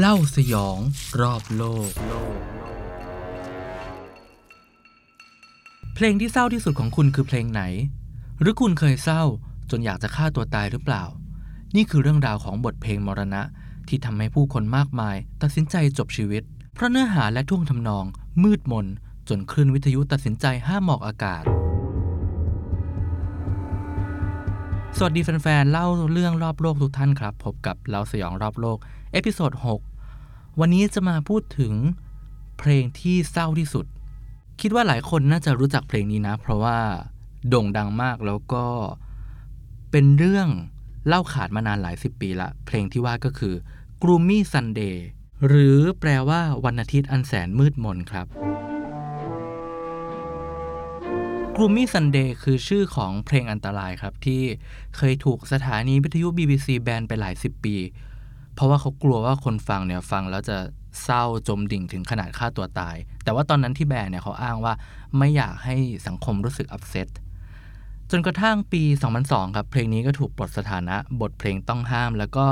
เล่าสยองรอบโลก เพลงที่เศร้าที่สุดของคุณคือเพลงไหน หรือคุณเคยเศร้าจนอยากจะฆ่าตัวตายหรือเปล่า นี่คือเรื่องราวของบทเพลงมรณะ ที่ทำให้ผู้คนมากมาย ตัดสินใจจบชีวิต เพราะเนื้อหาและท่วงทำนอง มืดมน จนคลื่นวิทยุตัดสินใจห้ามออกอากาศสวัสดีแฟนๆ เล่าเรื่องรอบโลกทุกท่านครับ พบกับเล่าสยองรอบโลก episode 6 วันนี้จะมาพูดถึงเพลงที่เศร้าที่สุด คิดว่าหลายคนน่าจะรู้จักเพลงนี้นะ เพราะว่าโด่งดังมากแล้วก็เป็นเรื่องเล่าขานมานานหลายสิบปีละ เพลงที่ว่าก็คือ Gloomy Sunday หรือแปลว่าวันอาทิตย์อันแสนมืดมนครับ Gloomy Sunday คือชื่อของเพลงอันตรายครับ ที่เคยถูกสถานีวิทยุ BBC แบนไปหลายสิบปี เพราะว่าเขากลัวว่าคนฟังเนี่ยฟังแล้วจะเศร้าจมดิ่งถึงขนาดฆ่าตัวตาย แต่ว่าตอนนั้นที่แบนเนี่ยเขาอ้างว่าไม่อยากให้สังคมรู้สึกอับเซตจนกระทั่งปี 2002 ครับ เพลงนี้ก็ถูกปลดสถานะบทเพลงต้องห้าม แล้วก็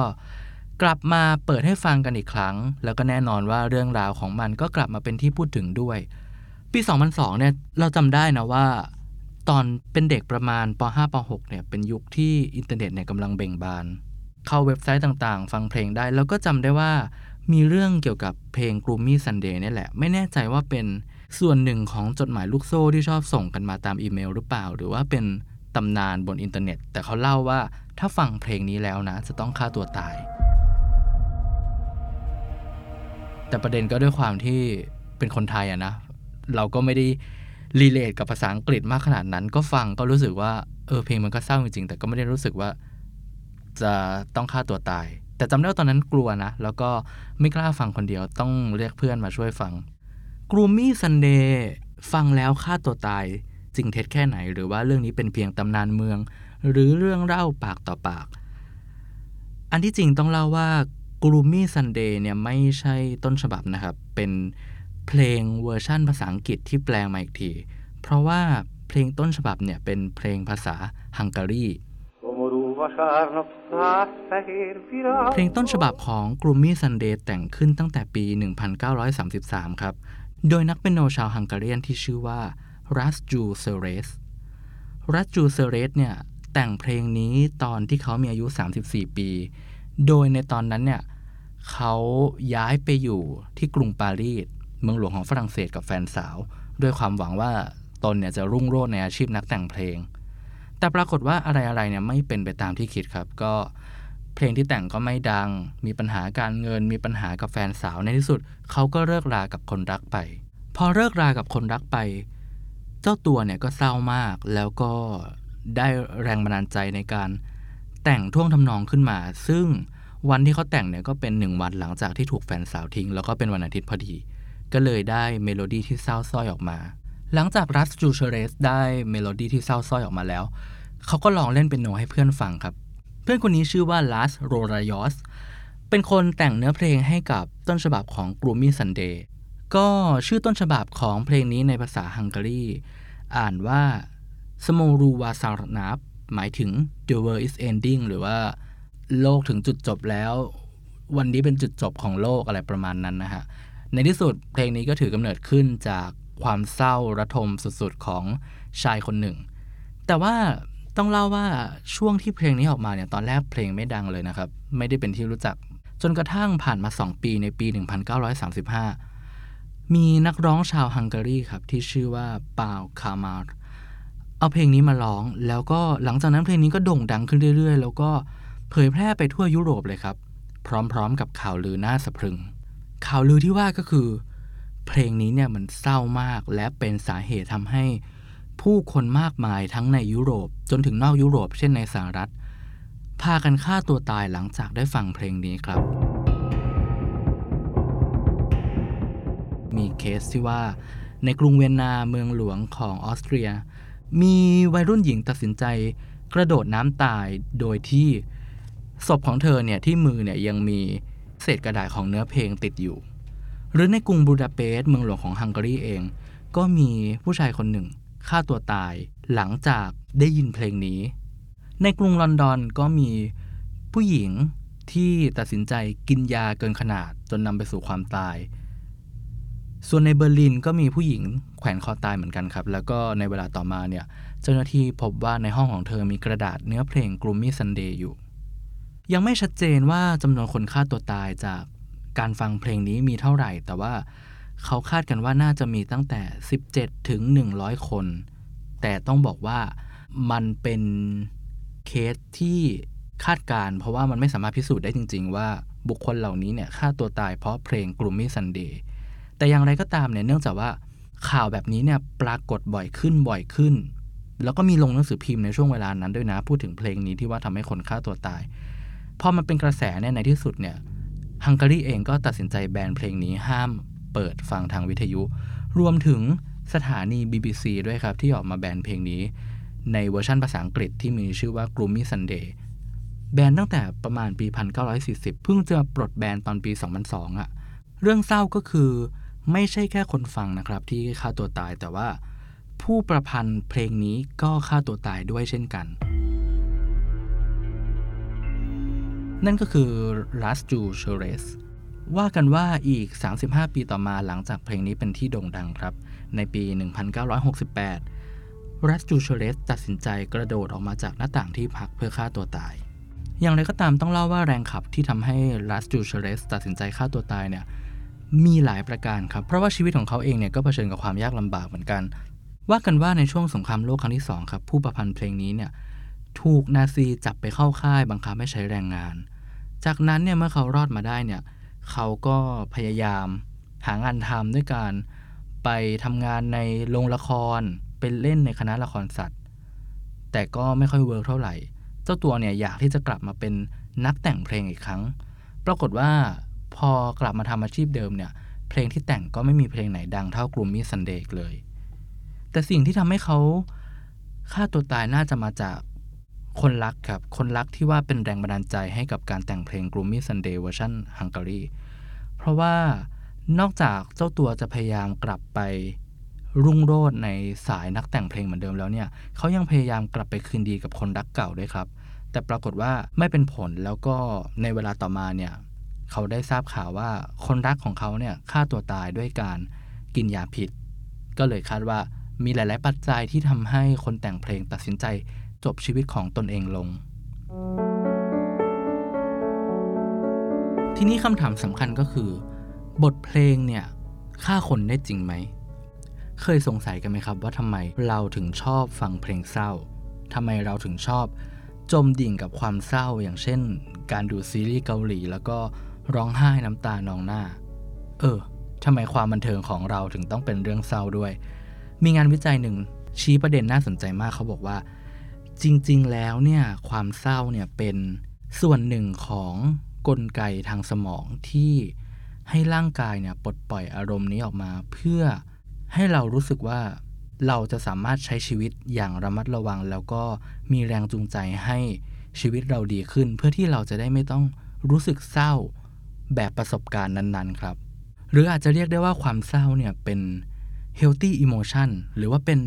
กลับมาเปิดให้ฟังกันอีกครั้ง แล้วก็แน่นอนว่าเรื่องราวของมันก็กลับมาเป็นที่พูดถึงด้วย ปี 2002 เนี่ยเราจำได้นะว่า ตอนเป็นเด็กประมาณป .5 ป .6 เนี่ยเป็นยุคที่อินเทอร์เน็ตเนี่ยกำลังเบ่งบาน เข้าเว็บไซต์ต่างๆ ฟังเพลงได้ แล้วก็จำได้ว่ามีเรื่องเกี่ยวกับเพลง Gloomy Sunday นี่แหละ ไม่แน่ใจว่าเป็นส่วนหนึ่งของจดหมายลูกโซ่ที่ชอบส่งกันมาตามอีเมลหรือเปล่า หรือว่าเป็นตำนานบนอินเทอร์เน็ต แต่เขาเล่าว่าถ้าฟังเพลงนี้แล้วนะ จะต้องฆ่าตัวตาย แต่ประเด็นก็ด้วยความที่เป็นคนไทยอะนะ เราก็ไม่ได้รีเลทกับภาษาอังกฤษมากขนาดนั้น ก็ฟังก็รู้สึกว่าเออเพลงมันก็เศร้าจริงๆแต่ก็ไม่ได้รู้สึกว่า จะต้องฆ่าตัวตาย แต่จำได้ว่าตอนนั้นกลัวนะ แล้วก็ไม่กล้าฟังคนเดียวต้องเรียกเพื่อนมาช่วยฟัง Gloomy Sunday ฟังแล้วฆ่าตัวตายจริงเท็จแค่ไหน หรือว่าเรื่องนี้เป็นเพียงตำนานเมือง หรือเรื่องเล่าปากต่อปาก อันที่จริงต้องเล่าว่า Gloomy Sunday เนี่ยไม่ใช่ต้นฉบับนะครับ เป็นเพลงเวอร์ชั่นภาษาอังกฤษที่แปลมาอีกที เพราะว่าเพลงต้นฉบับเนี่ยเป็นเพลงภาษาฮังการี เพลงต้นฉบับของ Gloomy Sunday แต่งขึ้นตั้งแต่ปี 1933 ครับ โดยนักเปียโนชาวฮังการีนที่ชื่อว่ารัสจูเซเรสรัสจูเซเรสเนี่ยแต่งเพลงนี้ตอนที่เขามีอายุ 34 ปี โดยในตอนนั้นเนี่ยเขาย้ายไปอยู่ที่กรุงปารีสเมืองหลวงของฝรั่งเศสกับแฟนสาว ด้วยความหวังว่าตนเนี่ยจะรุ่งโรจน์ในอาชีพนักแต่งเพลง แต่ปรากฏว่าอะไรๆเนี่ยไม่เป็นไปตามที่คิดครับ ก็เพลงที่แต่งก็ไม่ดัง มีปัญหาการเงิน มีปัญหากับแฟนสาวในที่สุด เขาก็เลิกรากับคนรักไป พอเลิกรากับคนรักไป เจ้าตัวเนี่ยก็เศร้ามาก แล้วก็ได้แรงบันดาลใจในการแต่งท่วงทำนองขึ้นมา ซึ่งวันที่เขาแต่งเนี่ยก็เป็นหนึ่งวันหลังจากที่ถูกแฟนสาวทิ้ง แล้วก็เป็นวันอาทิตย์พอดี ก็เลยได้เมโลดี้ที่เศร้าสร้อยออกมา หลังจากรัสจูเชเรสได้เมโลดี้ที่เศร้าสร้อยออกมาแล้ว เขาก็ลองเล่นเปียโนให้เพื่อนฟังครับ เพื่อนคนนี้ชื่อว่าลัสโรรายอสเป็นคนแต่งเนื้อเพลงให้กับต้นฉบับของ Gloomy Sunday ก็ชื่อต้นฉบับของเพลงนี้ในภาษาฮังการีอ่านว่าสโมรูวาซารนับหมายถึง the world is ending หรือว่าโลกถึงจุดจบแล้ว วันนี้เป็นจุดจบของโลกอะไรประมาณนั้นนะฮะ ในที่สุดเพลงนี้ก็ถือกำเนิดขึ้นจาก ความเศร้าระทมสุดๆของชายคนหนึ่ง แต่ว่าต้องเล่าว่าช่วงที่เพลงนี้ออกมาเนี่ยตอนแรกเพลงไม่ดังเลยนะครับ ไม่ได้เป็นที่รู้จัก จนกระทั่งผ่านมา 2 ปีในปี 1935 มีนักร้องชาวฮังการีครับที่ชื่อว่าปาวคามาร์เอาเพลงนี้มาร้อง แล้วก็หลังจากนั้นเพลงนี้ก็โด่งดังขึ้นเรื่อยๆ แล้วก็เผยแพร่ไปทั่วยุโรปเลยครับ พร้อมๆ กับข่าวลือหน้าสะพรึง ข่าวลือที่ว่าก็คือ เพลงนี้เนี่ยมันเศร้ามากและเป็นสาเหตุทำให้ผู้คนมากมายทั้งในยุโรป จนถึงนอกยุโรป เช่นในสหรัฐ พากันฆ่าตัวตายหลังจากได้ฟังเพลงนี้ครับ มีเคสที่ว่า ในกรุงเวียนนาเมืองหลวงของออสเตรีย มีวัยรุ่นหญิงตัดสินใจกระโดดน้ำตายโดยที่ศพของเธอเนี่ยที่มือเนี่ยยังมีเศษกระดาษของเนื้อเพลงติดอยู่ หรือในกรุงบูดาเปสต์เมืองหลวงของฮังการีเอง ก็มีผู้ชายคนหนึ่งฆ่าตัวตายหลังจากได้ยินเพลงนี้ ในกรุงลอนดอนก็มีผู้หญิงที่ตัดสินใจกินยาเกินขนาดจนนำไปสู่ความตาย ส่วนในเบอร์ลินก็มีผู้หญิงแขวนคอตายเหมือนกันครับ แล้วก็ในเวลาต่อมาเนี่ยเจ้าหน้าที่พบว่าในห้องของเธอมีกระดาษเนื้อเพลง Gloomy Sunday อยู่ ยังไม่ชัดเจนว่าจำนวนคนฆ่าตัวตายจาก การฟังเพลงนี้มีเท่าไหร่ แต่ว่าเขาคาดกันว่าน่าจะมีตั้งแต่ 17 ถึง 100 คน แต่ต้องบอกว่ามันเป็นเคสที่คาดการ เพราะว่ามันไม่สามารถพิสูจน์ได้จริง ๆ ว่าบุคคลเหล่านี้เนี่ยฆ่าตัวตายเพราะเพลง Gloomy Sunday แต่อย่างไรก็ตามเนี่ยเนื่องจากว่าข่าวแบบนี้เนี่ยปรากฏบ่อยขึ้นบ่อยขึ้น แล้วก็มีลงหนังสือพิมพ์ในช่วงเวลานั้นด้วยนะ พูดถึงเพลงนี้ที่ว่าทำให้คนฆ่าตัวตายพอมันเป็นกระแสเนี่ยในที่สุดเนี่ย ฮังการีเองก็ตัดสินใจแบนเพลงนี้ห้ามเปิดฟังทางวิทยุ รวมถึงสถานี BBC ด้วยครับ ที่ออกมาแบนเพลงนี้ ในเวอร์ชันภาษาอังกฤษที่มีชื่อว่า Gloomy Sunday แบนตั้งแต่ประมาณปี 1940 เพิ่งจะปลดแบนตอนปี 2002อะเรื่องเศร้าก็คือไม่ใช่แค่คนฟังนะครับที่ฆ่าตัวตายแต่ว่าผู้ประพันธ์เพลงนี้ก็ฆ่าตัวตายด้วยเช่นกัน นั่นก็คือรัสจูเชเรสว่ากันว่าอีก 35 ปีต่อมาหลังจากเพลงนี้เป็นที่โด่งดังครับ ในปี 1968 รัสจูเชเรสตัดสินใจกระโดดออกมาจากหน้าต่างที่พักเพื่อฆ่าตัวตาย อย่างไรก็ตามต้องเล่าว่าแรงขับที่ทำให้รัสจูเชเรสตัดสินใจฆ่าตัวตายเนี่ยมีหลายประการครับ เพราะว่าชีวิตของเขาเองเนี่ยก็เผชิญกับความยากลำบากเหมือนกัน ว่ากันว่าในช่วงสงครามโลกครั้งที่2ครับผู้ประพันธ์เพลงนี้เนี่ยถูกนาซีจับไปเข้าค่ายบังคับให้ใช้แรงงาน จากนั้นเนี่ยเมื่อเขารอดมาได้เนี่ยเขาก็พยายามหางานทำด้วยการไปทำงานในโรงละครเป็นเล่นในคณะละครสัตว์ แต่ก็ไม่ค่อย work เท่าไหร่ เจ้าตัวเนี่ยอยากที่จะกลับมาเป็นนักแต่งเพลงอีกครั้ง ปรากฏว่าพอกลับมาทำอาชีพเดิมเนี่ยเพลงที่แต่งก็ไม่มีเพลงไหนดังเท่า Gloomy Sunday เลย แต่สิ่งที่ทำให้เขาฆ่าตัวตายน่าจะมาจาก คนรักครับ คนรักที่ว่าเป็นแรงบันดาลใจให้กับการแต่งเพลง Gloomy Sunday เวอร์ชันฮังการีเพราะว่านอกจากเจ้าตัวจะพยายามกลับไปรุ่งโรจน์ในสายนักแต่งเพลงเหมือนเดิมแล้วเนี่ยเขายังพยายามกลับไปคืนดีกับคนรักเก่าด้วยครับ แต่ปรากฏว่าไม่เป็นผลแล้วก็ในเวลาต่อมาเนี่ยเขาได้ทราบข่าวว่าคนรักของเขาเนี่ยฆ่าตัวตายด้วยการกินยาพิษ ก็เลยคาดว่ามีหลาย ๆ ปัจจัยที่ทำให้คนแต่งเพลงตัดสินใจ จบชีวิตของตนเองลง ทีนี้คำถามสำคัญก็คือ บทเพลงเนี่ยฆ่าคนได้จริงไหม เคยสงสัยกันไหมครับว่าทำไมเราถึงชอบฟังเพลงเศร้าทำไมเราถึงชอบจมดิ่งกับความเศร้าอย่างเช่น การดูซีรีส์เกาหลี แล้วก็ร้องไห้น้ำตานองหน้า เออทำไมความบันเทิงของเราถึงต้องเป็นเรื่องเศร้าด้วย มีงานวิจัยหนึ่งชี้ประเด็นน่าสนใจมากเขาบอกว่า จริงๆ แล้วเนี่ยความเศร้าเนี่ยเป็นส่วนหนึ่งของกลไกทางสมองที่ให้ร่างกายเนี่ยปลดปล่อยอารมณ์นี้ออกมา เพื่อให้เรารู้สึกว่าเราจะสามารถใช้ชีวิตอย่างระมัดระวัง แล้วก็มีแรงจูงใจให้ชีวิตเราดีขึ้น เพื่อที่เราจะได้ไม่ต้องรู้สึกเศร้าแบบประสบการณ์นั้นๆ ครับ หรืออาจจะเรียกได้ว่าความเศร้าเนี่ยเป็น healthy emotion หรือว่าเป็น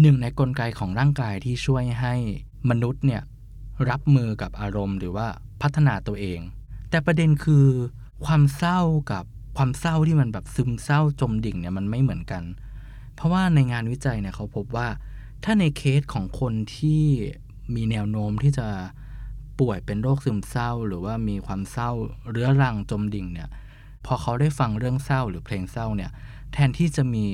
หนึ่งในกลไกของร่างกายที่ช่วยให้มนุษย์เนี่ยรับมือกับอารมณ์หรือว่าพัฒนาตัวเอง แต่ประเด็นคือความเศร้ากับความเศร้าที่มันแบบซึมเศร้าจมดิ่งเนี่ยมันไม่เหมือนกัน เพราะว่าในงานวิจัยเนี่ยเขาพบว่า ถ้าในเคสของคนที่มีแนวโน้มที่จะป่วยเป็นโรคซึมเศร้า หรือว่ามีความเศร้าเรื้อรังจมดิ่งเนี่ยพอเขาได้ฟังเรื่องเศร้าหรือเพลงเศร้าเนี่ยแทนที่จะมี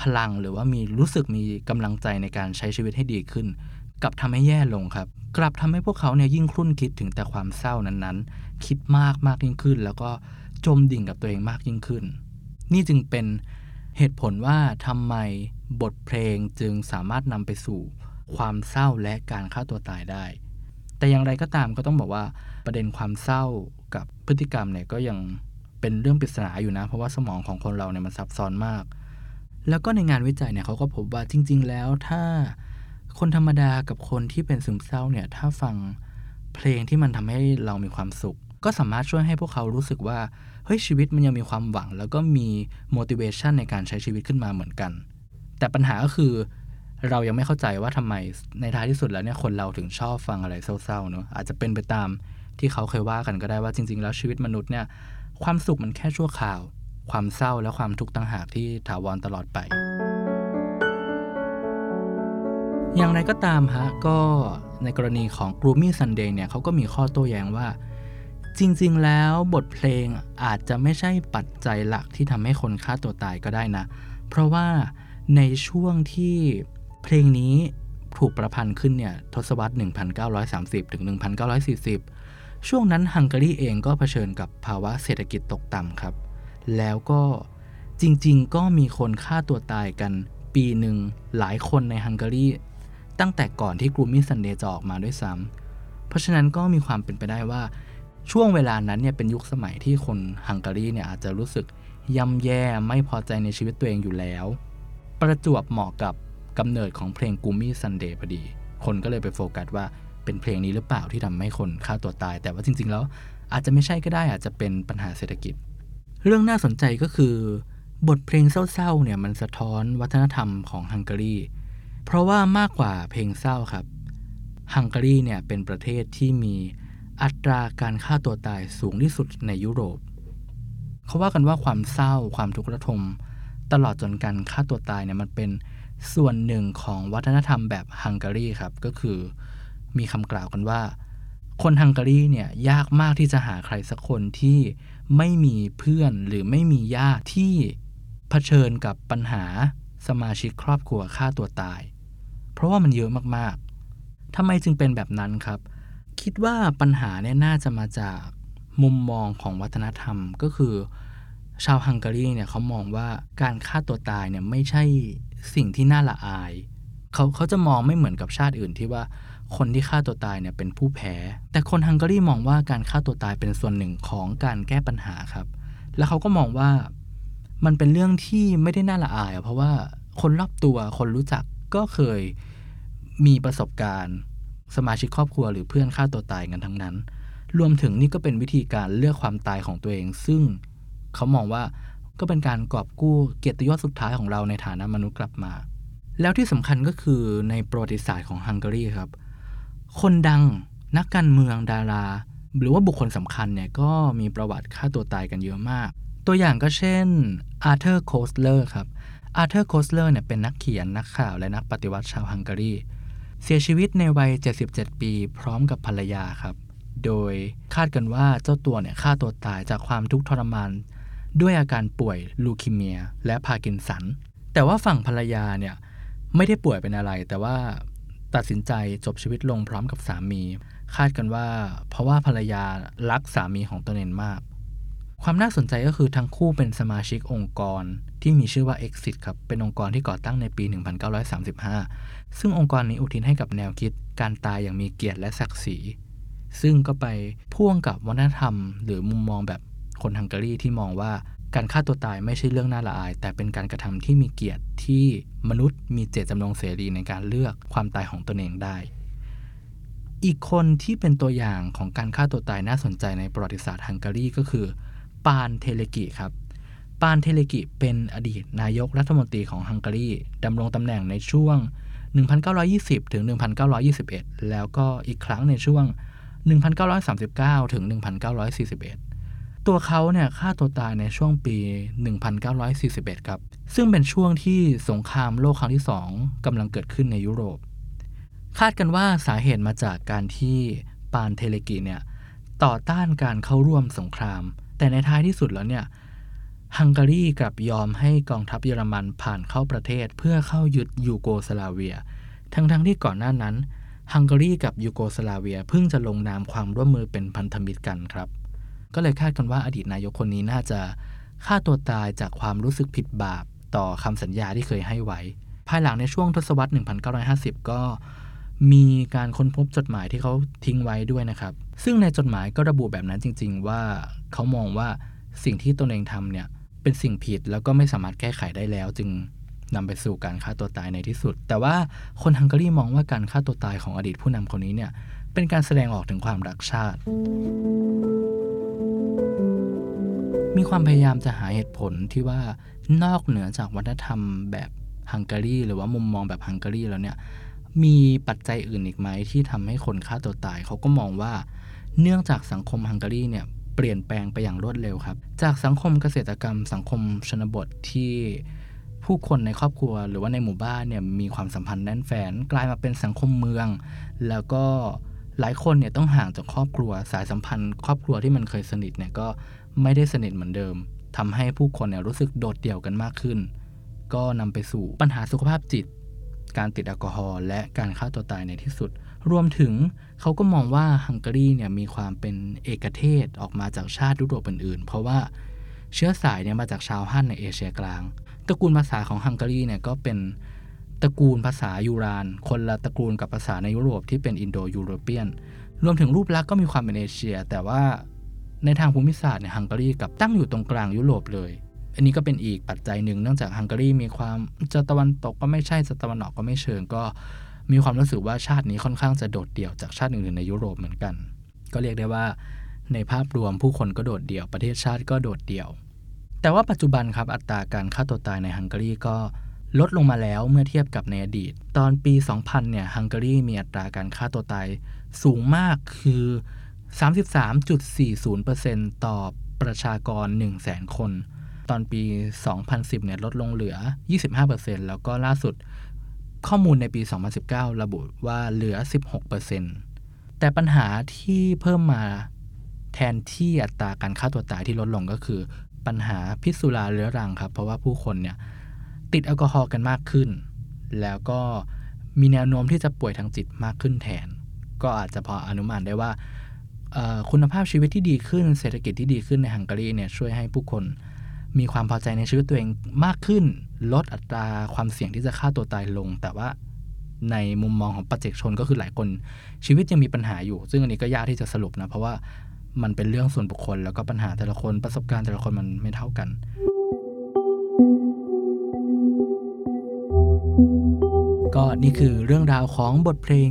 พลังหรือว่ามีรู้สึกมีกำลังใจในการใช้ชีวิตให้ดีขึ้น กลับทำให้แย่ลงครับ กลับทำให้พวกเขาเนี่ยยิ่งครุ่นคิดถึงแต่ความเศร้านั้นๆ คิดมากมากยิ่งขึ้น แล้วก็จมดิ่งกับตัวเองมากยิ่งขึ้น นี่จึงเป็นเหตุผลว่าทำไมบทเพลงจึงสามารถนำไปสู่ความเศร้าและการฆ่าตัวตายได้ แต่อย่างไรก็ตามก็ต้องบอกว่าประเด็นความเศร้ากับพฤติกรรมเนี่ยก็ยังเป็นเรื่องปริศนาอยู่นะ เพราะว่าสมองของคนเราเนี่ยมันซับซ้อนมาก แล้วก็ในงานวิจัยเนี่ยเขาก็พบว่าจริง ๆ แล้วถ้าคนธรรมดากับคนที่เป็นซึมเศร้าเนี่ยถ้าฟังเพลงที่มันทำให้เรามีความสุข ก็สามารถช่วยให้พวกเขารู้สึกว่าเฮ้ยชีวิตมันยังมีความหวัง แล้วก็มี motivation ในการใช้ชีวิตขึ้นมาเหมือนกัน แต่ปัญหาก็คือเรายังไม่เข้าใจว่าทำไมในท้ายที่สุดแล้วเนี่ยคนเราถึงชอบฟังอะไรเศร้าๆเนอะอาจจะเป็นไปตามที่ที่เขาเคยว่ากันก็ได้ว่าจริง ๆ แล้วชีวิตมนุษย์เนี่ยความสุขมันแค่ชั่วคราว ความเศร้าและความทุกข์ต่างหากที่ถาวรตลอดไป อย่างไรก็ตามฮะก็ในกรณีของ Gloomy Sunday เนี่ยเขาก็มีข้อโต้แย้งว่า จริงๆ แล้วบทเพลงอาจจะไม่ใช่ปัจจัยหลักที่ทำให้คนฆ่าตัวตายก็ได้นะ เพราะว่าในช่วงที่เพลงนี้ถูกประพันธ์ขึ้นเนี่ยทศวรรษ 1930 ถึง 1940 ช่วงนั้นฮังการีเองก็เผชิญกับภาวะเศรษฐกิจตกต่ำครับ แล้วก็จริงๆ ก็มีคนฆ่าตัวตายกันปีหนึ่งหลายคนในฮังการีตั้งแต่ก่อนที่กรูมิสันเดย์จะออกมาด้วยซ้ำเพราะฉะนั้นก็มีความเป็นไปได้ว่าช่วงเวลานั้นเนี่ยเป็นยุคสมัยที่คนฮังการีเนี่ยอาจจะรู้สึกย่ำแย่ไม่พอใจในชีวิตตัวเองอยู่แล้ว ประจวบเหมาะกับกำเนิดของเพลงกูมี่ซันเดย์พอดี คนก็เลยไปโฟกัสว่าเป็นเพลงนี้หรือเปล่าที่ทำให้คนฆ่าตัวตาย แต่ว่าจริง ๆ แล้วอาจจะไม่ใช่ก็ได้อาจจะเป็นปัญหาเศรษฐกิจ เรื่องน่าสนใจก็คือบทเพลงเศร้าๆเนี่ยมันสะท้อนวัฒนธรรมของฮังการี เพราะว่ามากกว่าเพลงเศร้าครับฮังการีเนี่ยเป็นประเทศที่มีอัตราการฆ่าตัวตายสูงที่สุดในยุโรป เขาว่ากันว่าความเศร้าความทุกข์ระทม ตลอดจนการฆ่าตัวตายเนี่ยมันเป็นส่วนหนึ่งของวัฒนธรรมแบบฮังการีครับ ก็คือมีคำกล่าวกันว่า คนฮังการีเนี่ยยากมากที่จะหาใครสักคนที่ ไม่มีเพื่อนหรือไม่มีญาติที่เผชิญกับปัญหาสมาชิกครอบครัวฆ่าตัวตาย เพราะว่ามันเยอะมากๆทำไมจึงเป็นแบบนั้นครับ คิดว่าปัญหาเนี่ยน่าจะมาจากมุมมองของวัฒนธรรมก็คือ ชาวฮังการีเนี่ยเขามองว่าการฆ่าตัวตายเนี่ยไม่ใช่สิ่งที่น่าละอาย เขาเขาจะมองไม่เหมือนกับชาติอื่นที่ว่า คนที่ฆ่าตัวตายเนี่ยเป็นผู้แพ้ แต่คนฮังการีมองว่าการฆ่าตัวตายเป็นส่วนหนึ่งของการแก้ปัญหาครับ แล้วเขาก็มองว่ามันเป็นเรื่องที่ไม่ได้น่าละอาย เพราะว่าคนรอบตัวคนรู้จักก็เคยมีประสบการณ์ สมาชิกครอบครัวหรือเพื่อนฆ่าตัวตายกันทั้งนั้น รวมถึงนี่ก็เป็นวิธีการเลือกความตายของตัวเอง ซึ่งเขามองว่าก็เป็นการกอบกู้เกียรติยศสุดท้ายของเราในฐานะมนุษย์กลับมา แล้วที่สำคัญก็คือในประวัติศาสตร์ของฮังการีครับ คนดังนักการเมืองดารา หรือว่าบุคคลสำคัญเนี่ยก็มีประวัติฆ่าตัวตายกันเยอะมาก ตัวอย่างก็เช่นอาร์เธอร์โคสเลอร์ครับอาร์เธอร์โคสเลอร์เนี่ยเป็นนักเขียนนักข่าวและนักปฏิวัติชาวฮังการีเสียชีวิตในวัย 77 ปีพร้อมกับภรรยาครับ โดยคาดกันว่าเจ้าตัวเนี่ยฆ่าตัวตายจากความทุกข์ทรมาน ด้วยอาการป่วยลูคิเมีย และพาร์กินสัน แต่ว่าฝั่งภรรยาเนี่ยไม่ได้ป่วยเป็นอะไร แต่ว่า ตัดสินใจจบชีวิตลงพร้อมกับสามี คาดกันว่า เพราะว่าภรรยารักสามีของตนเองมาก ความน่าสนใจก็คือทั้งคู่เป็นสมาชิกองค์กรที่มีชื่อว่า Exit ครับ เป็นองค์กรที่ก่อตั้งในปี 1935 ซึ่งองค์กรนี้อุทิศให้กับแนวคิดการตายอย่างมีเกียรติและศักดิ์ศรี ซึ่งก็ไปพ่วงกับวัฒนธรรม หรือมุมมองแบบคนฮังการีที่มองว่า การฆ่าตัวตายไม่ใช่เรื่องน่าละอาย แต่เป็นการกระทำที่มีเกียรติที่มนุษย์มีเจตจำนงเสรีในการเลือกความตายของตนเองได้ อีกคนที่เป็นตัวอย่างของการฆ่าตัวตายน่าสนใจในประวัติศาสตร์ฮังการีก็คือ ปานเทเลกิครับ ปานเทเลกิเป็นอดีตนายกรัฐมนตรีของฮังการีดำรงตำแหน่งในช่วง 1920 ถึง 1921 แล้วก็อีกครั้งในช่วง 1939 ถึง 1941 ตัวเขาเนี่ยฆ่าตัวตายในช่วงปี 1941 ครับ ซึ่งเป็นช่วงที่สงครามโลกครั้งที่สองกำลังเกิดขึ้นในยุโรป คาดกันว่าสาเหตุมาจากการที่ปาลเทเลกิเนี่ยต่อต้านการเข้าร่วมสงคราม แต่ในท้ายที่สุดแล้วเนี่ยฮังการีกลับยอมให้กองทัพเยอรมันผ่านเข้าประเทศเพื่อเข้ายึดยูโกสลาเวีย ทั้งๆที่ก่อนหน้านั้นฮังการีกับยูโกสลาเวียเพิ่งจะลงนามความร่วมมือเป็นพันธมิตรกันครับ ก็เลยคาดกันว่าอดีตนายกคนนี้น่าจะฆ่าตัวตายจากความรู้สึกผิดบาปต่อคำสัญญาที่เคยให้ไว้ ภายหลังในช่วงทศวรรษ 1950 ก็มีการค้นพบจดหมายที่เขาทิ้งไว้ด้วยนะครับ ซึ่งในจดหมายก็ระบุแบบนั้นจริง ๆ ว่าเขามองว่าสิ่งที่ตนเองทำเนี่ยเป็นสิ่งผิดแล้วก็ไม่สามารถแก้ไขได้แล้ว จึงนำไปสู่การฆ่าตัวตายในที่สุด แต่ว่าคนฮังการีมองว่าการฆ่าตัวตายของอดีตผู้นำคนนี้เนี่ยเป็นการแสดงออกถึงความรักชาติ มีความพยายามจะหาเหตุผลที่ว่านอกเหนือจากวัฒนธรรมแบบฮังการีหรือว่ามุมมองแบบฮังการีแล้วเนี่ยมีปัจจัยอื่นอีกไหมที่ทำให้คนฆ่าตัวตาย เขาก็มองว่า เนื่องจากสังคมฮังการีเนี่ยเปลี่ยนแปลงไปอย่างรวดเร็วครับ จากสังคมเกษตรกรรม สังคมชนบทที่ผู้คนในครอบครัวหรือว่าในหมู่บ้านเนี่ยมีความสัมพันธ์แน่นแฟนกลายมาเป็นสังคมเมือง แล้วก็ หลายคนเนี่ยต้องห่างจากครอบครัวสายสัมพันธ์ ครอบครัวที่มันเคยสนิทเนี่ยก็ไม่ได้สนิทเหมือนเดิมทำให้ผู้คนเนี่ยรู้สึกโดดเดี่ยวกันมากขึ้น ก็นำไปสู่ปัญหาสุขภาพจิต การติดแอลกอฮอล์และการฆ่าตัวตายในที่สุด รวมถึงเขาก็มองว่าฮังการีเนี่ยมีความเป็นเอกเทศออกมาจากชาติยุโรปอื่นๆ เพราะว่าเชื้อสายเนี่ยมาจากชาวฮั่นในเอเชียกลางตระกูลภาษาของฮังการีเนี่ยก็เป็น ตระกูลภาษายูราน คนละตระกูลกับภาษาในยุโรปที่เป็นอินโดยูโรเปียน รวมถึงรูปลักษณ์ก็มีความเป็นเอเชีย แต่ว่าในทางภูมิศาสตร์เนี่ยฮังการีกับตั้งอยู่ตรงกลางยุโรปเลย อันนี้ก็เป็นอีกปัจจัยหนึ่งเนื่องจากฮังการีมีความจะตะวันตกก็ไม่ใช่จะตะวันออกก็ไม่เชิงก็มีความรู้สึกว่าชาตินี้ค่อนข้างจะโดดเดี่ยวจากชาติอื่นๆในยุโรปเหมือนกัน ก็เรียกได้ว่าในภาพรวมผู้คนก็โดดเดี่ยวประเทศชาติก็โดดเดี่ยว แต่ว่าปัจจุบันครับอัตราการฆ่าตัวตายในฮังการีก็ ลดลงมาแล้วเมื่อเทียบกับในอดีต ตอนปี 2000 เนี่ยฮังการีมีอัตราการฆ่าตัวตายสูงมากคือ 33.40%ต่อประชากร 100,000 คน ตอนปี 2010 เนี่ยลดลงเหลือ 25%แล้วก็ล่าสุดข้อมูลในปี 2019 ระบุว่าเหลือ 16%แต่ปัญหาที่เพิ่มมาแทนที่อัตราการฆ่าตัวตายที่ลดลงก็คือ ปัญหาพิษสุราเรื้อรังครับ เพราะว่าผู้คนเนี่ย ติดแอลกอฮอล์กันมากขึ้น แล้วก็มีแนวโน้มที่จะป่วยทางจิตมากขึ้นแทน ก็อาจจะพออนุมานได้ว่าคุณภาพชีวิตที่ดีขึ้น เศรษฐกิจที่ดีขึ้นในฮังการีเนี่ยช่วยให้ผู้คนมีความพอใจในชีวิตตัวเองมากขึ้น ลดอัตราความเสี่ยงที่จะฆ่าตัวตายลง แต่ว่าในมุมมองของปัจเจกชนก็คือหลายคนชีวิตยังมีปัญหาอยู่ ซึ่งอันนี้ก็ยากที่จะสรุปนะ เพราะว่ามันเป็นเรื่องส่วนบุคคล แล้วก็ปัญหาแต่ละคนประสบการณ์แต่ละคนมันไม่เท่ากัน ก็นี่คือเรื่องราวของบทเพลง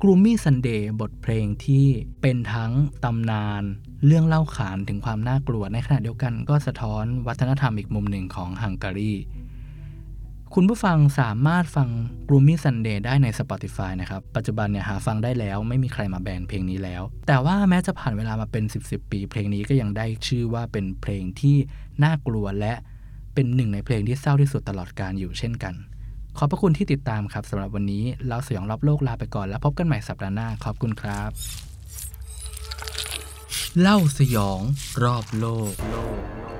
Gloomy Sunday บทเพลงที่เป็นทั้งตำนาน เรื่องเล่าขานถึงความน่ากลัวในขณะเดียวกันก็สะท้อนวัฒนธรรมอีกมุมหนึ่งของฮังการีคุณผู้ฟังสามารถฟัง Gloomy Sunday ได้ใน Spotify นะครับ ปัจจุบันเนี่ยหาฟังได้แล้วไม่มีใครมาแบนเพลงนี้แล้ว แต่ว่าแม้จะผ่านเวลามาเป็น 10 10 ปี เพลงนี้ก็ยังได้ชื่อว่าเป็นเพลงที่น่ากลัวและเป็นหนึ่งในเพลงที่เศร้าที่สุดตลอดการอยู่เช่นกัน ขอบพระคุณที่ติดตามครับสำหรับวันนี้เราสยองรอบโลกลาไปก่อน แล้วพบกันใหม่สัปดาห์หน้าขอบคุณครับ เล่าสยองรอบโลกโลก